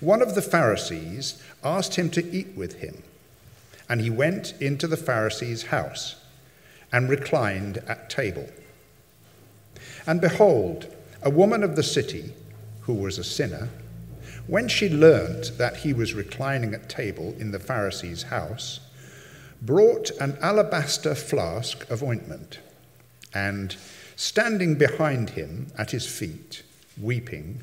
one of the Pharisees asked him to eat with him, and he went into the Pharisee's house and reclined at table. And behold, a woman of the city, who was a sinner, when she learnt that he was reclining at table in the Pharisee's house, brought an alabaster flask of ointment, and standing behind him at his feet, weeping,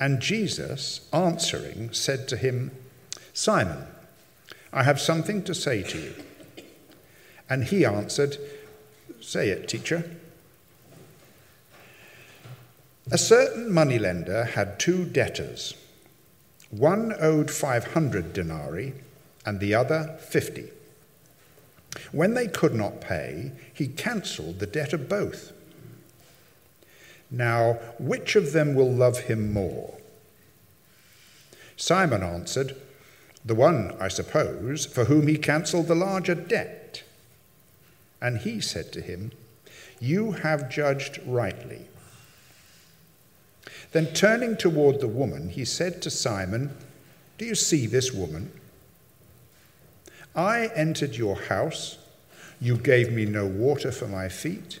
And Jesus, answering, said to him, Simon, I have something to say to you. And he answered, Say it, teacher. A certain moneylender had two debtors. One owed 500 denarii and the other 50. When they could not pay, he cancelled the debt of both. Now, which of them will love him more? Simon answered, The one, I suppose, for whom he cancelled the larger debt. And he said to him, You have judged rightly. Then turning toward the woman, he said to Simon, Do you see this woman? I entered your house. You gave me no water for my feet,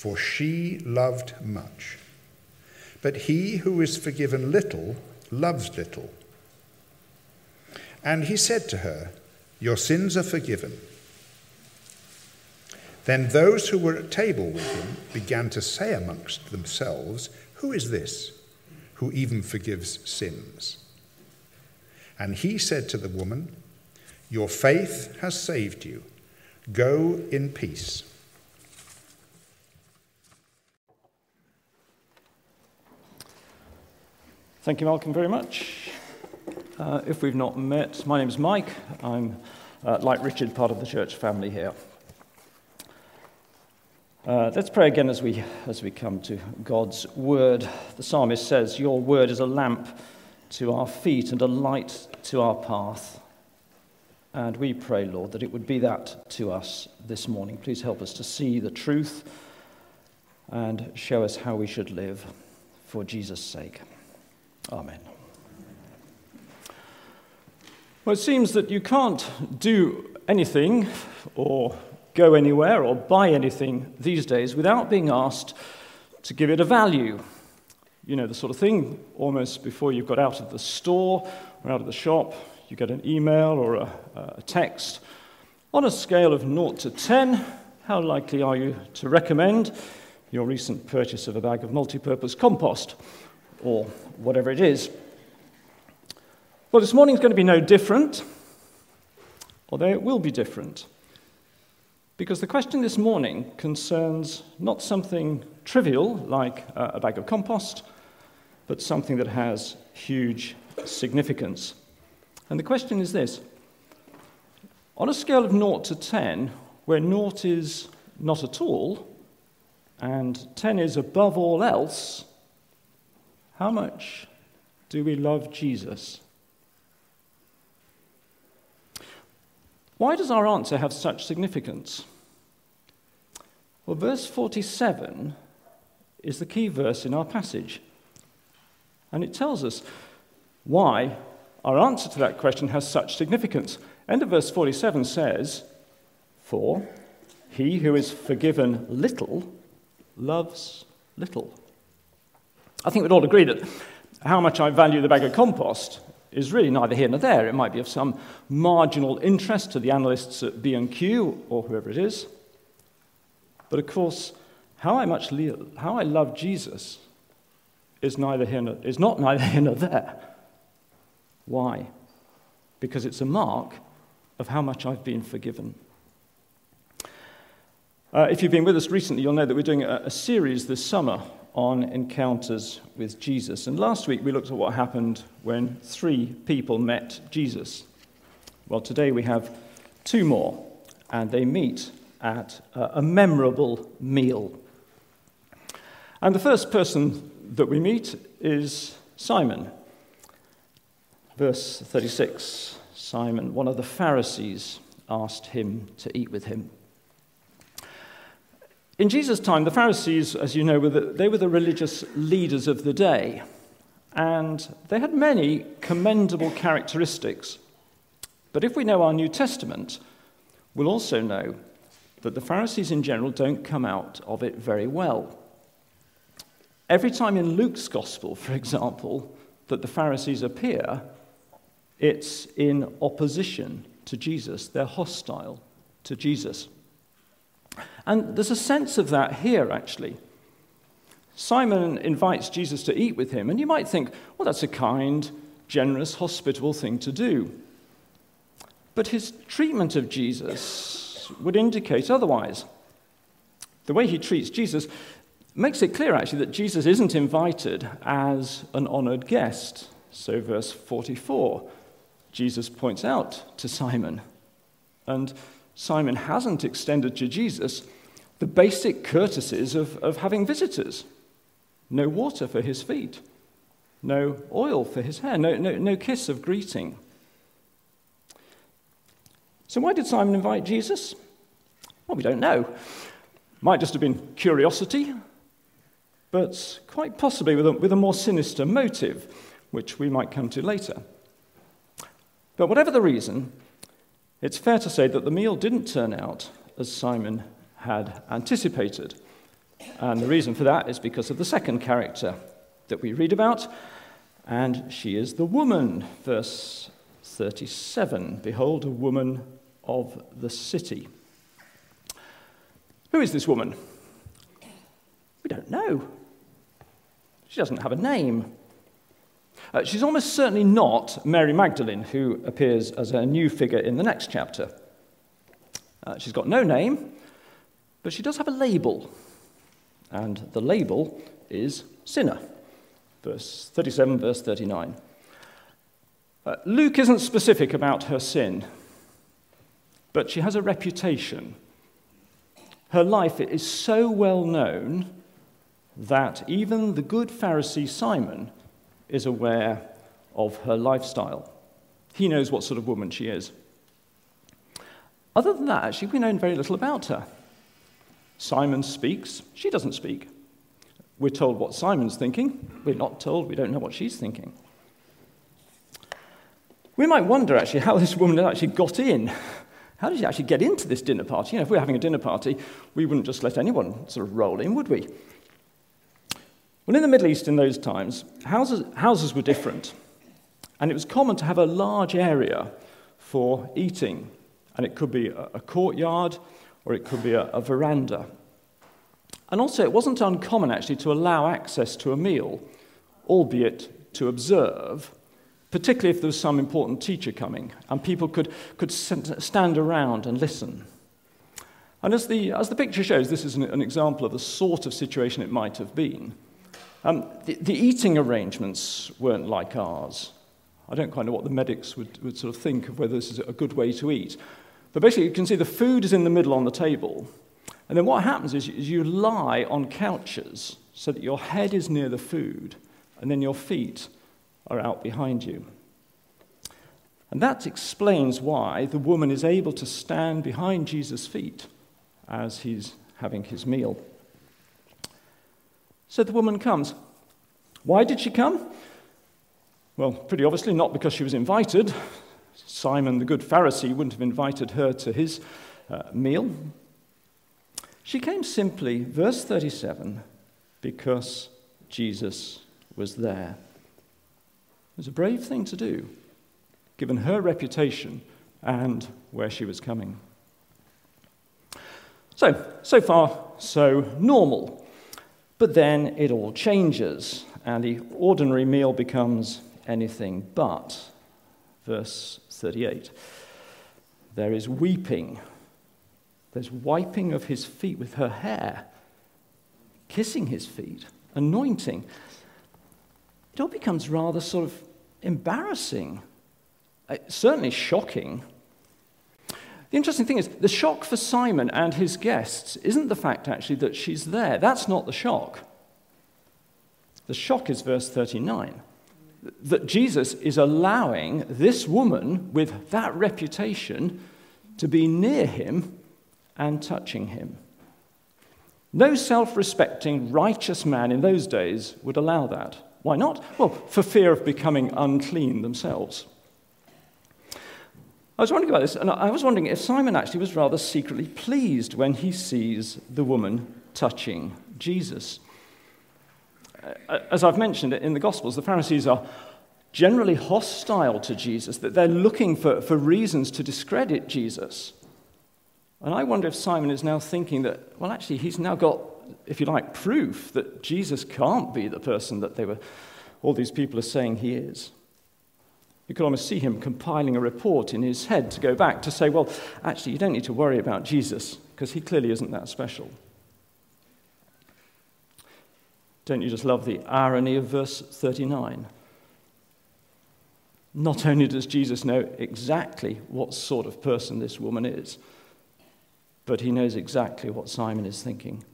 for she loved much. But he who is forgiven little loves little. And he said to her, Your sins are forgiven. Then those who were at table with him began to say amongst themselves, Who is this who even forgives sins? And he said to the woman, Your faith has saved you. Go in peace. Thank you, Malcolm, very much. Uh, if we've not met, my name is Mike. I'm, uh, like Richard, part of the church family here. Uh, let's pray again as we, as we come to God's word. The psalmist says, Your word is a lamp to our feet and a light to our path. And we pray, Lord, that it would be that to us this morning. Please help us to see the truth and show us how we should live for Jesus' sake. Amen. Well, it seems that you can't do anything or go anywhere or buy anything these days without being asked to give it a value. You know, the sort of thing almost before you've got out of the store or out of the shop, you get an email or a, a text. On a scale of 0 to 10, how likely are you to recommend your recent purchase of a bag of multi purpose compost or whatever it is? Well, this morning is going to be no different, although it will be different. Because the question this morning concerns not something trivial like a bag of compost, but something that has huge significance. And the question is this On a scale of 0 to 10, where 0 is not at all, and 10 is above all else, how much do we love Jesus? Why does our answer have such significance? Well, verse 47 is the key verse in our passage. And it tells us why our answer to that question has such significance. End of verse 47 says, For he who is forgiven little loves little. I think we'd all agree that how much I value the bag of compost is really neither here nor there. It might be of some marginal interest to the analysts at B&Q or whoever it is. But of course, how I, much how I love Jesus is, neither here nor, is not neither here nor there. Why? Because it's a mark of how much I've been forgiven. Uh, if you've been with us recently, you'll know that we're doing a, a series this summer on encounters with Jesus. And last week we looked at what happened when three people met Jesus. Well, today we have two more, and they meet at a, memorable meal. And the first person that we meet is Simon. Verse 36 Simon, one of the Pharisees, asked him to eat with him. In Jesus' time, the Pharisees, as you know, were the, they were the religious leaders of the day. And they had many commendable characteristics. But if we know our New Testament, we'll also know that the Pharisees in general don't come out of it very well. Every time in Luke's Gospel, for example, that the Pharisees appear, it's in opposition to Jesus. They're hostile to Jesus. And there's a sense of that here, actually. Simon invites Jesus to eat with him, and you might think, well, that's a kind, generous, hospitable thing to do. But his treatment of Jesus would indicate otherwise. The way he treats Jesus makes it clear, actually, that Jesus isn't invited as an honored guest. So, verse 44, Jesus points out to Simon, and Simon hasn't extended to Jesus the basic courtesies of, of having visitors no water for his feet, no oil for his hair, no, no, no kiss of greeting. So, why did Simon invite Jesus? Well, we don't know. Might just have been curiosity, but quite possibly with a, with a more sinister motive, which we might come to later. But whatever the reason, it's fair to say that the meal didn't turn out as Simon had anticipated. And the reason for that is because of the second character that we read about, and she is the woman. Verse 37 Behold, a woman of the city. Who is this woman? We don't know. She doesn't have a name. Uh, she's almost certainly not Mary Magdalene, who appears as a new figure in the next chapter. Uh, she's got no name, but she does have a label. And the label is sinner. Verse 37, verse 39. Uh, Luke isn't specific about her sin, but she has a reputation. Her life is so well known that even the good Pharisee Simon is aware of her lifestyle. He knows what sort of woman she is. Other than that, actually, we know very little about her. Simon speaks, she doesn't speak. We're told what Simon's thinking, we're not told, we don't know what she's thinking. We might wonder actually how this woman actually got in. How did she actually get into this dinner party? You know, if we we're having a dinner party, we wouldn't just let anyone sort of roll in, would we? Well, in the Middle East in those times, houses, houses were different. And it was common to have a large area for eating. And it could be a, a courtyard or it could be a, a veranda. And also, it wasn't uncommon actually to allow access to a meal, albeit to observe, particularly if there was some important teacher coming and people could, could stand around and listen. And as the, as the picture shows, this is an, an example of the sort of situation it might have been. Um, the, the, eating arrangements weren't like ours. I don't quite know what the medics would, would sort of think of whether this is a good way to eat. But basically, you can see the food is in the middle on the table. And then what happens is you lie on couches so that your head is near the food, and then your feet are out behind you. And that explains why the woman is able to stand behind Jesus' feet as he's having his meal. So the woman comes. Why did she come? Well, pretty obviously, not because she was invited. Simon, the good Pharisee, wouldn't have invited her to his uh, meal. She came simply, verse 37, because Jesus was there. It was a brave thing to do. given her reputation and where she was coming. So, so far, so normal. But then it all changes, and the ordinary meal becomes anything but. Verse 38 There is weeping, there's wiping of his feet with her hair, kissing his feet, anointing. It all becomes rather sort of embarrassing, uh, certainly shocking. The interesting thing is, the shock for Simon and his guests isn't the fact actually that she's there. That's not the shock. The shock is verse 39 that Jesus is allowing this woman with that reputation to be near him and touching him. No self respecting, righteous man in those days would allow that. Why not? Well, for fear of becoming unclean themselves. I was wondering about this, and I was wondering if Simon actually was rather secretly pleased when he sees the woman touching Jesus. Uh, as I've mentioned in the Gospels, the Pharisees are generally hostile to Jesus, that they're looking for, for reasons to discredit Jesus. And I wonder if Simon is now thinking that, well, actually, he's now got, if you like, proof that Jesus can't be the person that they were, all these people are saying he is. You could almost see him compiling a report in his head to go back to say, well, actually, you don't need to worry about Jesus because he clearly isn't that special. Don't you just love the irony of verse 39? Not only does Jesus know exactly what sort of person this woman is, but he knows exactly what Simon is thinking.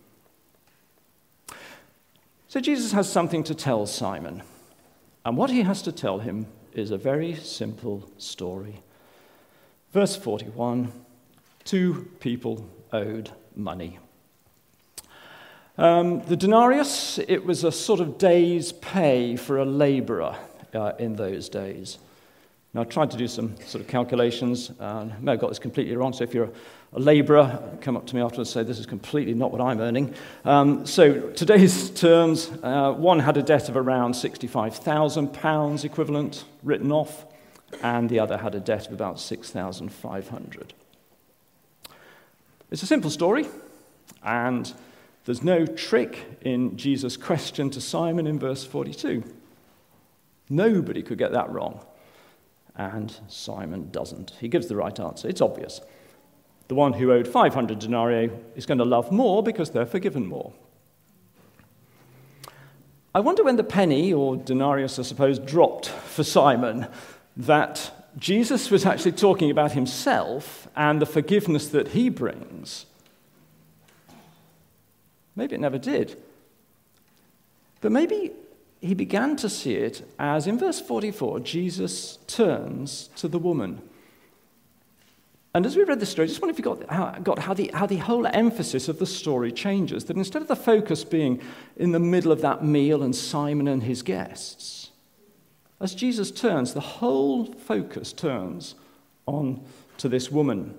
So Jesus has something to tell Simon. And what he has to tell him is a very simple story. Verse 41 Two people owed money. Um, the denarius, it was a sort of day's pay for a laborer uh, in those days. Now, I tried to do some sort of calculations. Uh, I may have got this completely wrong. So, if you're a labourer, come up to me afterwards and say, This is completely not what I'm earning. Um, so, today's terms uh, one had a debt of around £65,000 equivalent written off, and the other had a debt of about 6,500. It's a simple story, and there's no trick in Jesus' question to Simon in verse 42. Nobody could get that wrong and Simon doesn't. He gives the right answer. It's obvious. The one who owed 500 denarii is going to love more because they're forgiven more. I wonder when the penny, or denarius, I suppose, dropped for Simon that Jesus was actually talking about himself and the forgiveness that he brings. Maybe it never did. But maybe he began to see it as, in verse 44, Jesus turns to the woman. And as we read the story, I just wonder if you got, how, got how, the, how the whole emphasis of the story changes. That instead of the focus being in the middle of that meal and Simon and his guests, as Jesus turns, the whole focus turns on to this woman.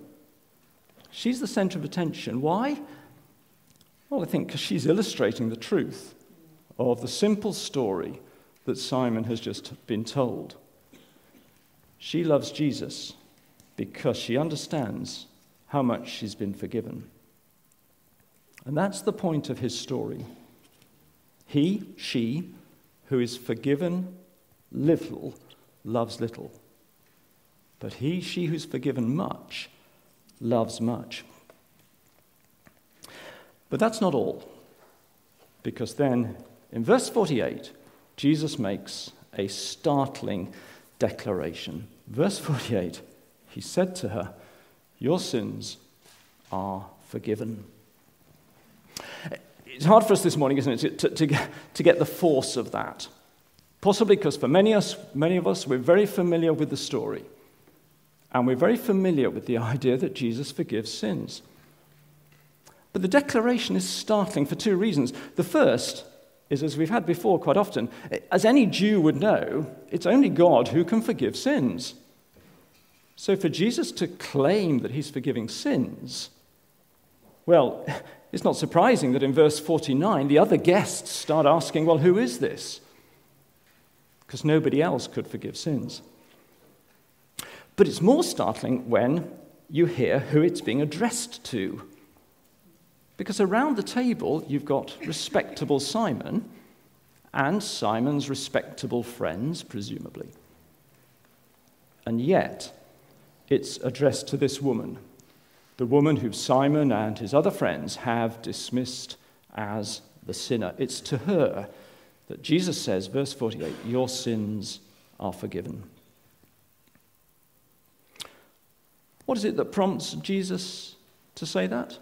She's the center of attention. Why? Well, I think because she's illustrating the truth of the simple story that Simon has just been told. She loves Jesus because she understands how much she's been forgiven. And that's the point of his story. He, she, who is forgiven little, loves little. But he, she who's forgiven much, loves much. But that's not all, because then in verse 48, Jesus makes a startling declaration. Verse 48, he said to her, Your sins are forgiven. It's hard for us this morning, isn't it, to, to, get, to get the force of that. Possibly because for many, us, many of us, we're very familiar with the story. And we're very familiar with the idea that Jesus forgives sins. But the declaration is startling for two reasons. The first is, as we've had before quite often, as any Jew would know, it's only God who can forgive sins. So for Jesus to claim that he's forgiving sins, well, it's not surprising that in verse 49, the other guests start asking, well, who is this? Because nobody else could forgive sins. But it's more startling when you hear who it's being addressed to. Because around the table, you've got respectable Simon and Simon's respectable friends, presumably. And yet, it's addressed to this woman, the woman who Simon and his other friends have dismissed as the sinner. It's to her that Jesus says, verse 48, Your sins are forgiven. What is it that prompts Jesus to say that?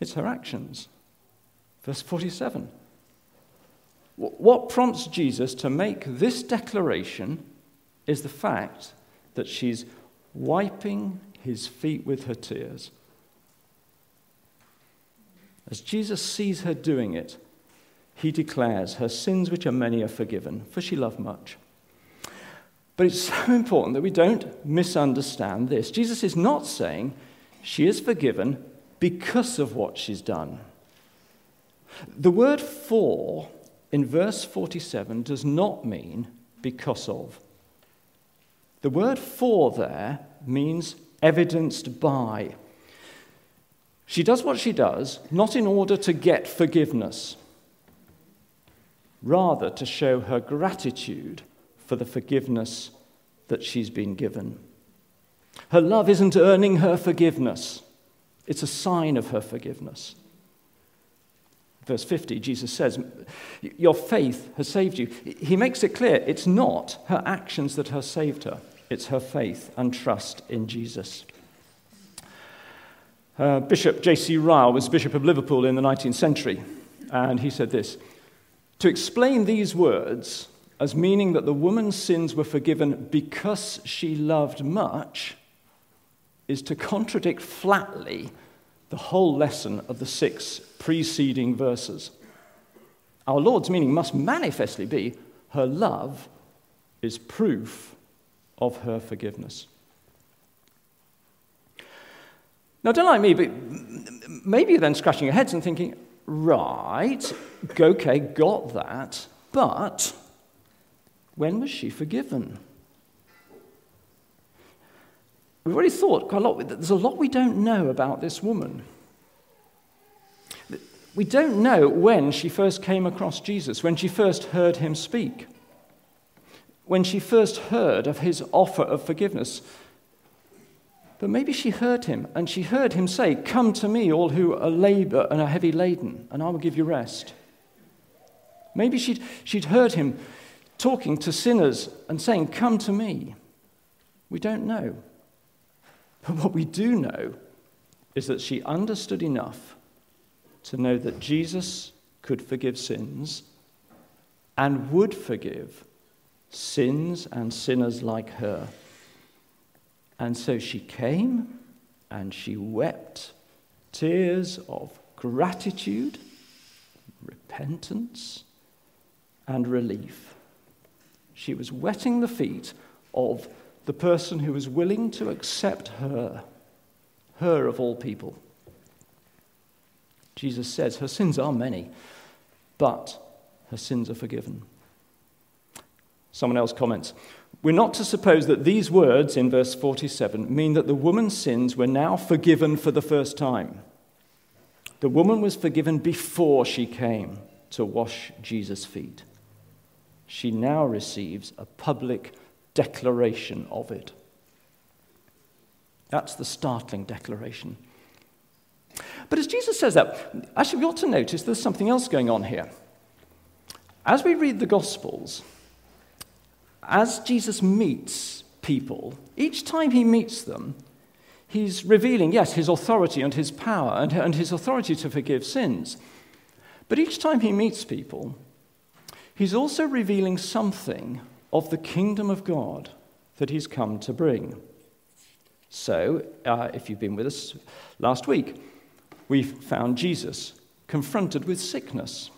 It's her actions. Verse 47. What prompts Jesus to make this declaration is the fact that she's wiping his feet with her tears. As Jesus sees her doing it, he declares, Her sins, which are many, are forgiven, for she loved much. But it's so important that we don't misunderstand this. Jesus is not saying she is forgiven because of what she's done. The word for in verse 47 does not mean because of. The word for there means evidenced by. She does what she does not in order to get forgiveness, rather to show her gratitude for the forgiveness that she's been given. Her love isn't earning her forgiveness, it's a sign of her forgiveness. Verse 50, Jesus says, Your faith has saved you. He makes it clear it's not her actions that have saved her, it's her faith and trust in Jesus. Uh, Bishop J.C. Ryle was Bishop of Liverpool in the 19th century, and he said this To explain these words as meaning that the woman's sins were forgiven because she loved much is to contradict flatly the whole lesson of the six preceding verses. Our Lord's meaning must manifestly be her love is proof of her forgiveness. Now, don't like me, but maybe you're then scratching your heads and thinking, right, okay, got that, but when was she forgiven? We've already thought quite a lot. There's a lot we don't know about this woman. We don't know when she first came across Jesus, when she first heard him speak, when she first heard of his offer of forgiveness. But maybe she heard him, and she heard him say, Come to me, all who are labor and are heavy laden, and I will give you rest. Maybe she'd, she'd heard him talking to sinners and saying, Come to me. We don't know. But what we do know is that she understood enough to know that Jesus could forgive sins and would forgive sins and sinners like her. And so she came and she wept tears of gratitude, repentance, and relief. She was wetting the feet of the person who is willing to accept her, her of all people. Jesus says her sins are many, but her sins are forgiven. Someone else comments We're not to suppose that these words in verse 47 mean that the woman's sins were now forgiven for the first time. The woman was forgiven before she came to wash Jesus' feet. She now receives a public declaration of it. That's the startling declaration. But as Jesus says that, actually, we ought to notice there's something else going on here. As we read the Gospels, as Jesus meets people, each time he meets them, he's revealing, yes, his authority and his power and, and his authority to forgive sins. But each time he meets people, he's also revealing something of the kingdom of God that he's come to bring. So, uh, if you've been with us last week, we found Jesus confronted with sickness.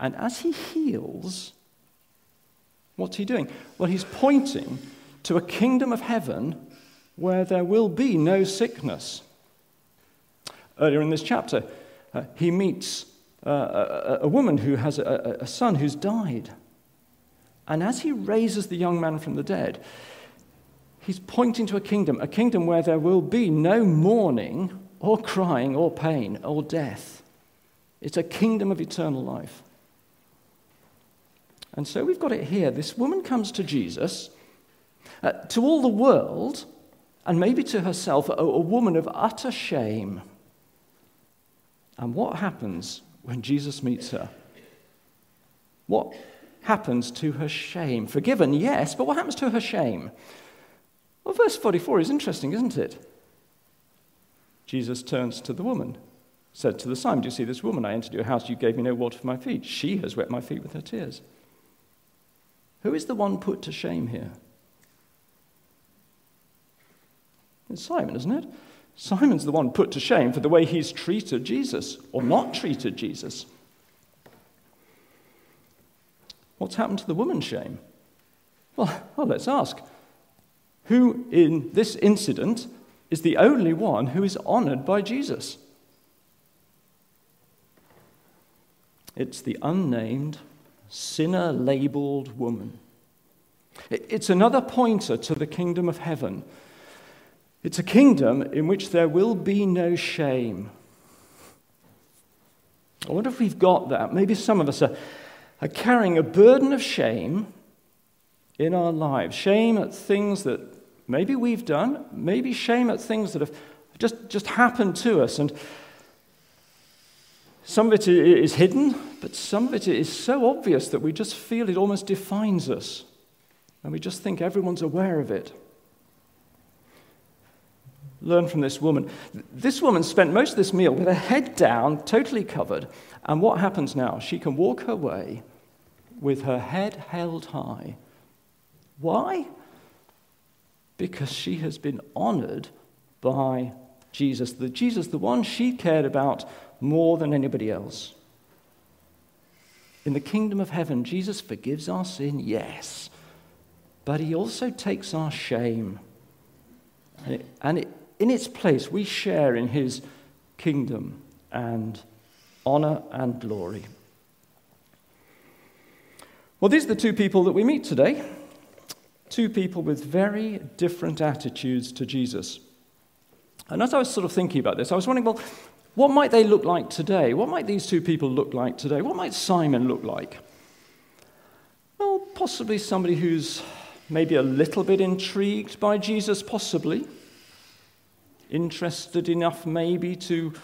And as he heals, what's he doing? Well, he's pointing to a kingdom of heaven where there will be no sickness. Earlier in this chapter, uh, he meets uh, a, a, woman who has a, a son who's died. And as he raises the young man from the dead, he's pointing to a kingdom, a kingdom where there will be no mourning or crying or pain or death. It's a kingdom of eternal life. And so we've got it here. This woman comes to Jesus, uh, to all the world, and maybe to herself, a, a woman of utter shame. And what happens when Jesus meets her? What happens to her shame? Forgiven, yes, but what happens to her shame? Well, verse 44 is interesting, isn't it? Jesus turns to the woman, said to the Simon, Do you see this woman? I entered your house, you gave me no water for my feet. She has wet my feet with her tears. Who is the one put to shame here? It's Simon, isn't it? Simon's the one put to shame for the way he's treated Jesus or not treated Jesus. What's happened to the woman's shame? Well, well, let's ask. Who in this incident is the only one who is honored by Jesus? It's the unnamed, sinner labeled woman. It's another pointer to the kingdom of heaven. It's a kingdom in which there will be no shame. I wonder if we've got that. Maybe some of us are are carrying a burden of shame in our lives. Shame at things that maybe we've done, maybe shame at things that have just, just happened to us. And some of it is hidden, but some of it is so obvious that we just feel it almost defines us. And we just think everyone's aware of it. Learn from this woman. This woman spent most of this meal with her head down, totally covered. And what happens now? She can walk her way with her head held high. Why? Because she has been honored by Jesus, the Jesus, the one she cared about more than anybody else. In the kingdom of heaven, Jesus forgives our sin, yes, but he also takes our shame. And, it, and it, in its place, we share in his kingdom and honor and glory. Well, these are the two people that we meet today. Two people with very different attitudes to Jesus. And as I was sort of thinking about this, I was wondering, well, what might they look like today? What might these two people look like today? What might Simon look like? Well, possibly somebody who's maybe a little bit intrigued by Jesus, possibly. Interested enough, maybe, to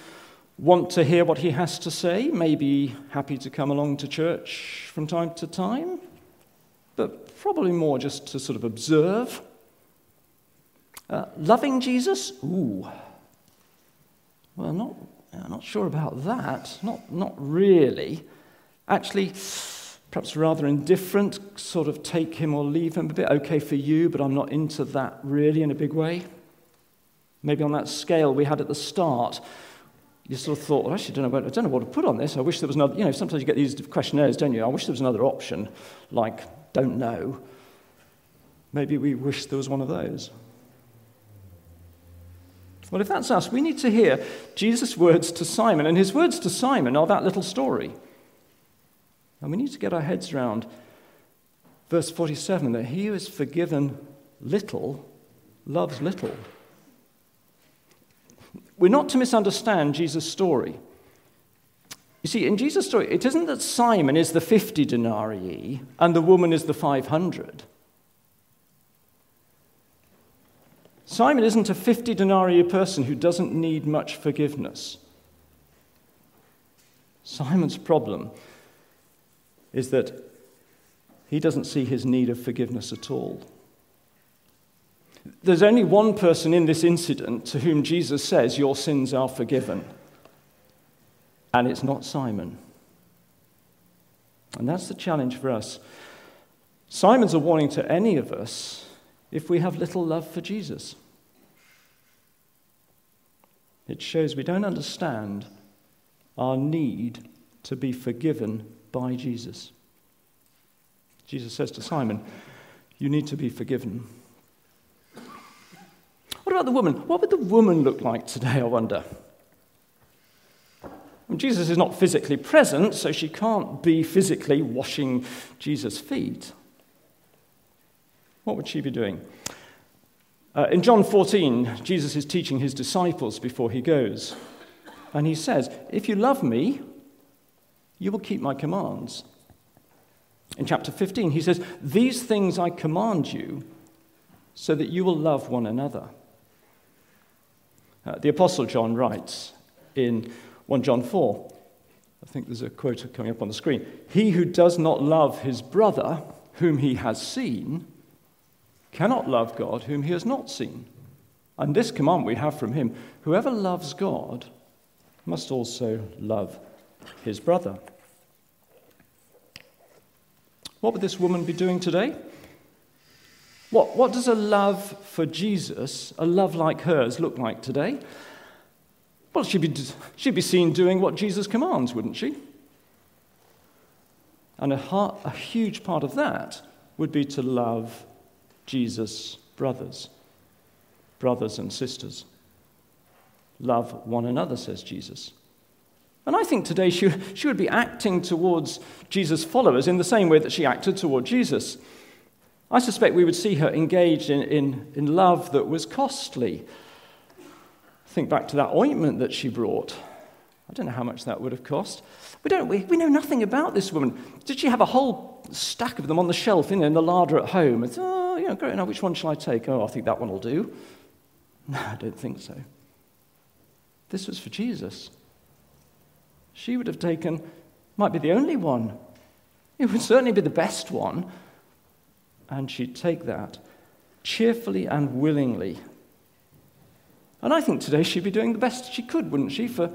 want to hear what he has to say, maybe happy to come along to church from time to time, but probably more just to sort of observe. Uh, loving Jesus? Ooh. Well, not, I'm not sure about that. Not, not really. Actually, perhaps rather indifferent, sort of take him or leave him, a bit okay for you, but I'm not into that really in a big way. Maybe on that scale we had at the start, you sort of thought, well, actually, I don't, know what, I don't know what to put on this. I wish there was another, you know, sometimes you get these questionnaires, don't you? I wish there was another option, like, don't know. Maybe we wish there was one of those. Well, if that's us, we need to hear Jesus' words to Simon, and his words to Simon are that little story. And we need to get our heads around verse 47 that he who is forgiven little loves little. We're not to misunderstand Jesus' story. You see, in Jesus' story, it isn't that Simon is the 50 denarii and the woman is the 500. Simon isn't a 50 denarii person who doesn't need much forgiveness. Simon's problem is that he doesn't see his need of forgiveness at all. There's only one person in this incident to whom Jesus says, Your sins are forgiven. And it's not Simon. And that's the challenge for us. Simon's a warning to any of us if we have little love for Jesus. It shows we don't understand our need to be forgiven by Jesus. Jesus says to Simon, You need to be forgiven. What about the woman? What would the woman look like today, I wonder? Jesus is not physically present, so she can't be physically washing Jesus' feet. What would she be doing? Uh, in John 14, Jesus is teaching his disciples before he goes. And he says, If you love me, you will keep my commands. In chapter 15, he says, These things I command you so that you will love one another. Uh, the Apostle John writes in 1 John 4, I think there's a quote coming up on the screen He who does not love his brother, whom he has seen, cannot love God, whom he has not seen. And this command we have from him whoever loves God must also love his brother. What would this woman be doing today? What, what does a love for Jesus, a love like hers, look like today? Well, she'd be, she'd be seen doing what Jesus commands, wouldn't she? And a, heart, a huge part of that would be to love Jesus' brothers, brothers and sisters. Love one another, says Jesus. And I think today she, she would be acting towards Jesus' followers in the same way that she acted toward Jesus. I suspect we would see her engaged in, in, in love that was costly. Think back to that ointment that she brought. I don't know how much that would have cost. We, don't, we, we know nothing about this woman. Did she have a whole stack of them on the shelf in, in the larder at home? Oh, you know, great, now which one shall I take? Oh, I think that one will do. No, I don't think so. This was for Jesus. She would have taken, might be the only one. It would certainly be the best one. And she'd take that cheerfully and willingly. And I think today she'd be doing the best she could, wouldn't she, for,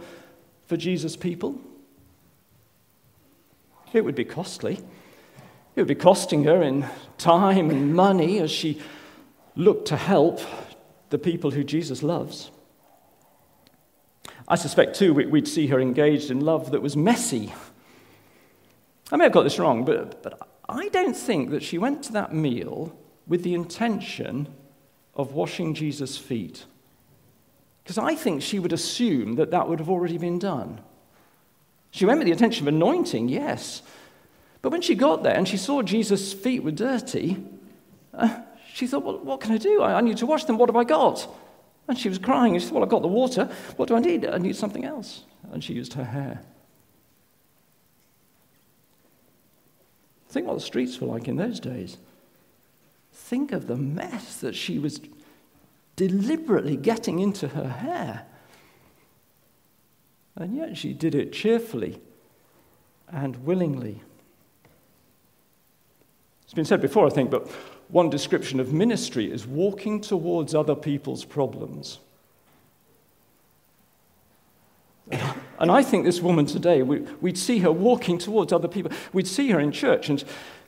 for Jesus' people? It would be costly. It would be costing her in time and money as she looked to help the people who Jesus loves. I suspect, too, we'd see her engaged in love that was messy. I may have got this wrong, but, but I don't think that she went to that meal with the intention of washing Jesus' feet. Because I think she would assume that that would have already been done. She went with the intention of anointing, yes. But when she got there and she saw Jesus' feet were dirty, uh, she thought, well, what can I do? I, I need to wash them. What have I got? And she was crying. She said, Well, I've got the water. What do I need? I need something else. And she used her hair. Think what the streets were like in those days. Think of the mess that she was deliberately getting into her hair. And yet she did it cheerfully and willingly. It's been said before, I think, but one description of ministry is walking towards other people's problems. And I think this woman today, we'd see her walking towards other people. We'd see her in church, and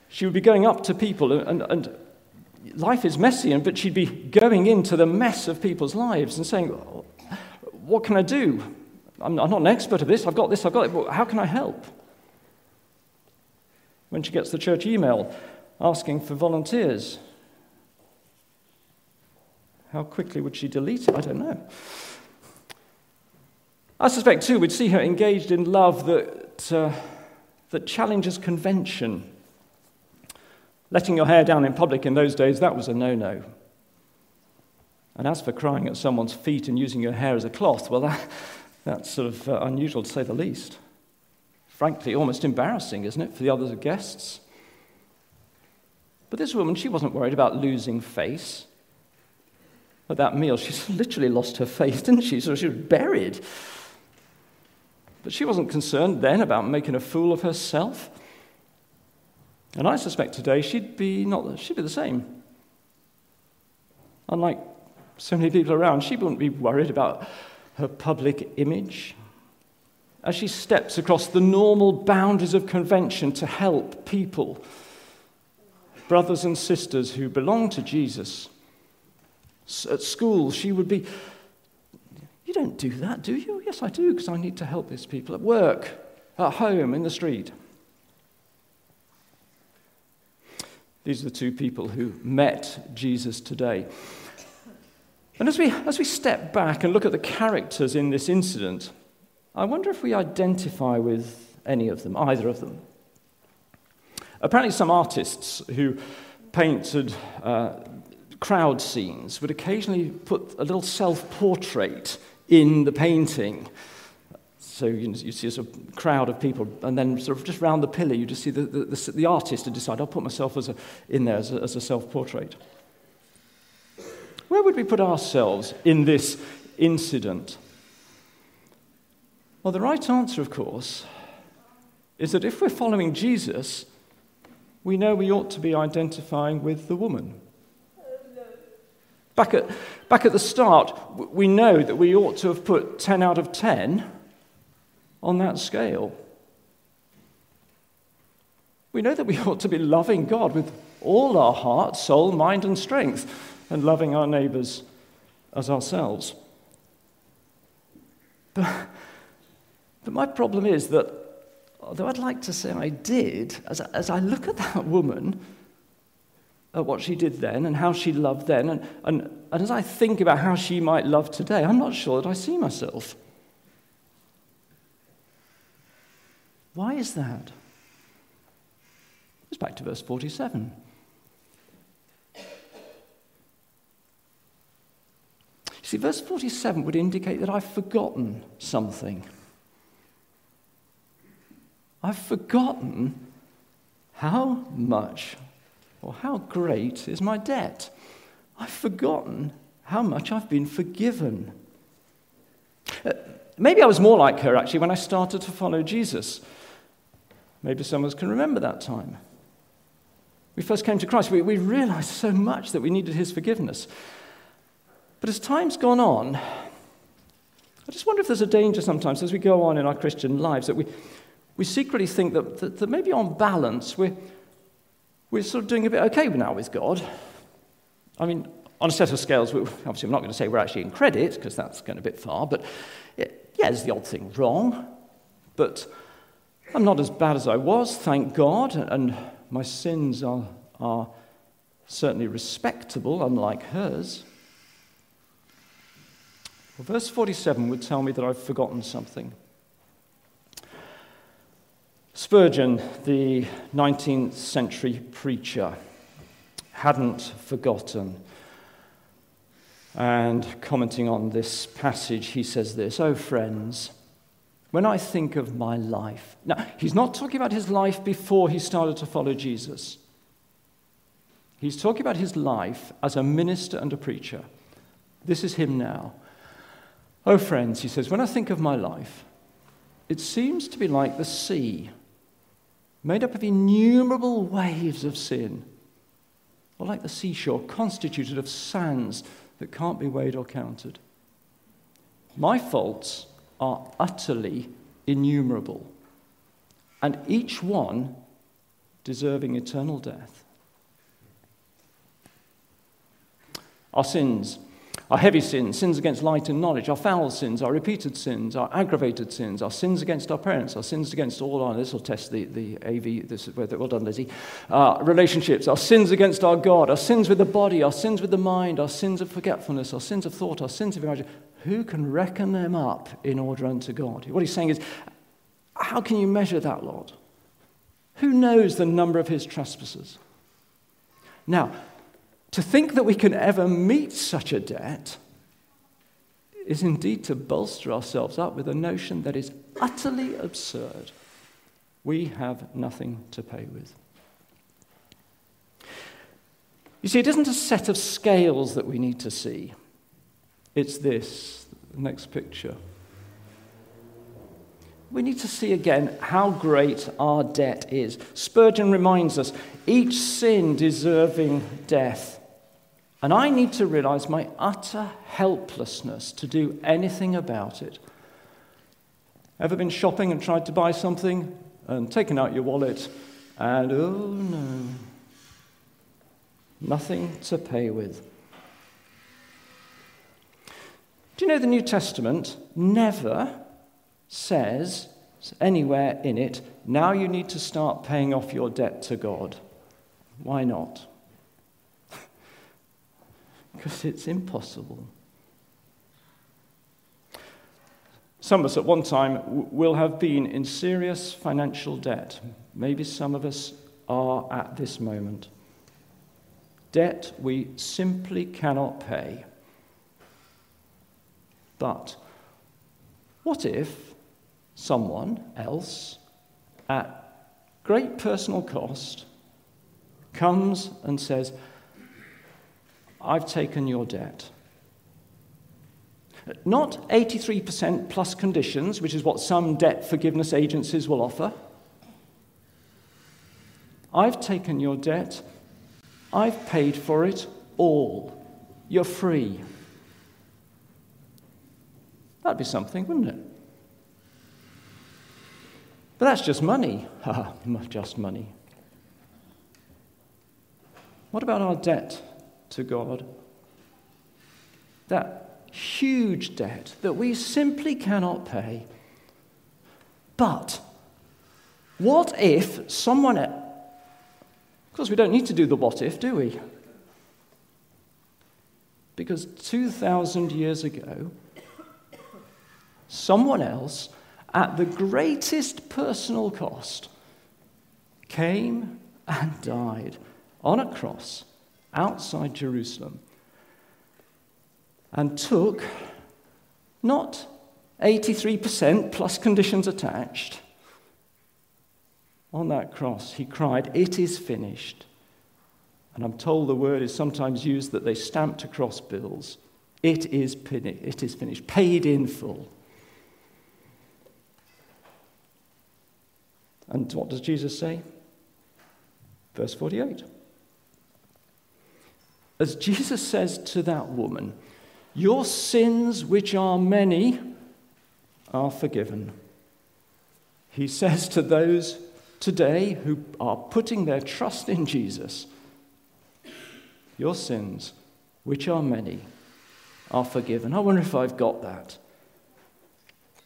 she would be going up to people, and, and life is messy, and, but she'd be going into the mess of people's lives and saying, What can I do? I'm not an expert at this. I've got this, I've got it. How can I help? When she gets the church email, asking for volunteers. How quickly would she delete it? I don't know. I suspect, too, we'd see her engaged in love that, uh, that challenges convention. Letting your hair down in public in those days, that was a no no. And as for crying at someone's feet and using your hair as a cloth, well, that, that's sort of uh, unusual to say the least. Frankly, almost embarrassing, isn't it, for the other guests? But this woman, she wasn't worried about losing face. At that meal, she literally lost her face, didn't she? So she was buried. But she wasn't concerned then about making a fool of herself. And I suspect today she'd be not she'd be the same. Unlike so many people around, she wouldn't be worried about her public image. As she steps across the normal boundaries of convention to help people brothers and sisters who belong to Jesus. At school, she would be, You don't do that, do you? Yes, I do, because I need to help these people. At work, at home, in the street. These are the two people who met Jesus today. And as we, as we step back and look at the characters in this incident, I wonder if we identify with any of them, either of them. Apparently, some artists who painted uh, crowd scenes would occasionally put a little self portrait in the painting. So you, you see a sort of crowd of people, and then sort of just round the pillar, you just see the, the, the, the artist to decide, I'll put myself as a, in there as a, as a self portrait. Where would we put ourselves in this incident? Well, the right answer, of course, is that if we're following Jesus, we know we ought to be identifying with the woman. Back at, back at the start, we know that we ought to have put 10 out of 10 on that scale. We know that we ought to be loving God with all our heart, soul, mind, and strength, and loving our neighbors as ourselves. But, but my problem is that, although I'd like to say I did, as, as I look at that woman, at what she did then and how she loved then, and, and, and as I think about how she might love today, I'm not sure that I see myself. Why is that? It's back to verse 47. See, verse 47 would indicate that I've forgotten something. I've forgotten how much or how great is my debt. I've forgotten how much I've been forgiven. Uh, maybe I was more like her actually when I started to follow Jesus. Maybe some of us can remember that time. We first came to Christ, we, we realized so much that we needed his forgiveness. But as time's gone on, I just wonder if there's a danger sometimes as we go on in our Christian lives that we, we secretly think that, that, that maybe on balance we're, we're sort of doing a bit okay now with God. I mean, on a set of scales, obviously, I'm not going to say we're actually in credit because that's going a bit far, but yeah, there's the odd thing wrong. But I'm not as bad as I was, thank God, and my sins are, are certainly respectable, unlike hers. Well, verse 47 would tell me that I've forgotten something. Spurgeon, the 19th century preacher, hadn't forgotten. And commenting on this passage, he says this Oh, friends, when I think of my life, now, he's not talking about his life before he started to follow Jesus. He's talking about his life as a minister and a preacher. This is him now. Oh, friends, he says, when I think of my life, it seems to be like the sea, made up of innumerable waves of sin, or like the seashore, constituted of sands that can't be weighed or counted. My faults are utterly innumerable, and each one deserving eternal death. Our sins our heavy sins, sins against light and knowledge, our foul sins, our repeated sins, our aggravated sins, our sins against our parents, our sins against all our, this will test the, the AV, this is, well done, Lizzie, uh, relationships, our sins against our God, our sins with the body, our sins with the mind, our sins of forgetfulness, our sins of thought, our sins of imagination. Who can reckon them up in order unto God? What he's saying is, how can you measure that, Lord? Who knows the number of his trespasses? Now, to think that we can ever meet such a debt is indeed to bolster ourselves up with a notion that is utterly absurd. We have nothing to pay with. You see, it isn't a set of scales that we need to see. It's this, next picture. We need to see again how great our debt is. Spurgeon reminds us each sin deserving death and I need to realize my utter helplessness to do anything about it. Ever been shopping and tried to buy something and taken out your wallet and oh no, nothing to pay with? Do you know the New Testament never says anywhere in it, now you need to start paying off your debt to God? Why not? Because it's impossible. Some of us at one time will have been in serious financial debt. Maybe some of us are at this moment. debt we simply cannot pay. But what if someone else, at great personal cost, comes and says, I've taken your debt? Not 83% plus conditions, which is what some debt forgiveness agencies will offer. I've taken your debt. I've paid for it all. You're free. That'd be something, wouldn't it? But that's just money. Ha, just money. What about our debt to God? That huge debt that we simply cannot pay. But what if someone of course, we don't need to do the what if, do we? Because 2,000 years ago, someone else, at the greatest personal cost, came and died on a cross outside Jerusalem and took not 83% plus conditions attached. On that cross, he cried, It is finished. And I'm told the word is sometimes used that they stamped across bills. It is, it is finished, paid in full. And what does Jesus say? Verse 48. As Jesus says to that woman, your sins, which are many, are forgiven. He says to those today who are putting their trust in Jesus, Your sins, which are many, are forgiven. I wonder if I've got that.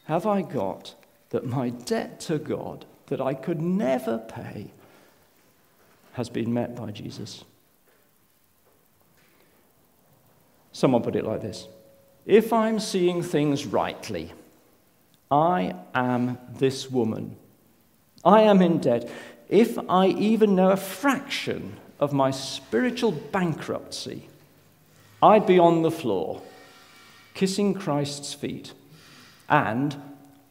Have I got that my debt to God that I could never pay has been met by Jesus? Someone put it like this If I'm seeing things rightly, I am this woman. I am in debt. If I even know a fraction of my spiritual bankruptcy, I'd be on the floor, kissing Christ's feet, and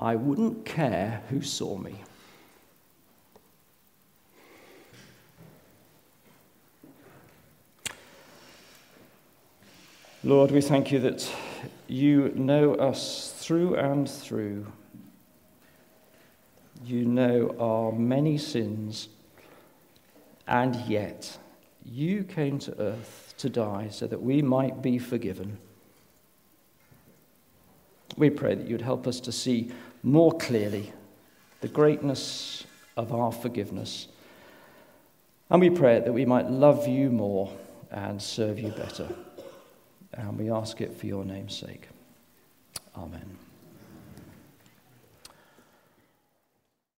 I wouldn't care who saw me. Lord, we thank you that you know us through and through. You know our many sins, and yet you came to earth to die so that we might be forgiven. We pray that you'd help us to see more clearly the greatness of our forgiveness. And we pray that we might love you more and serve you better. And we ask it for your name's sake. Amen.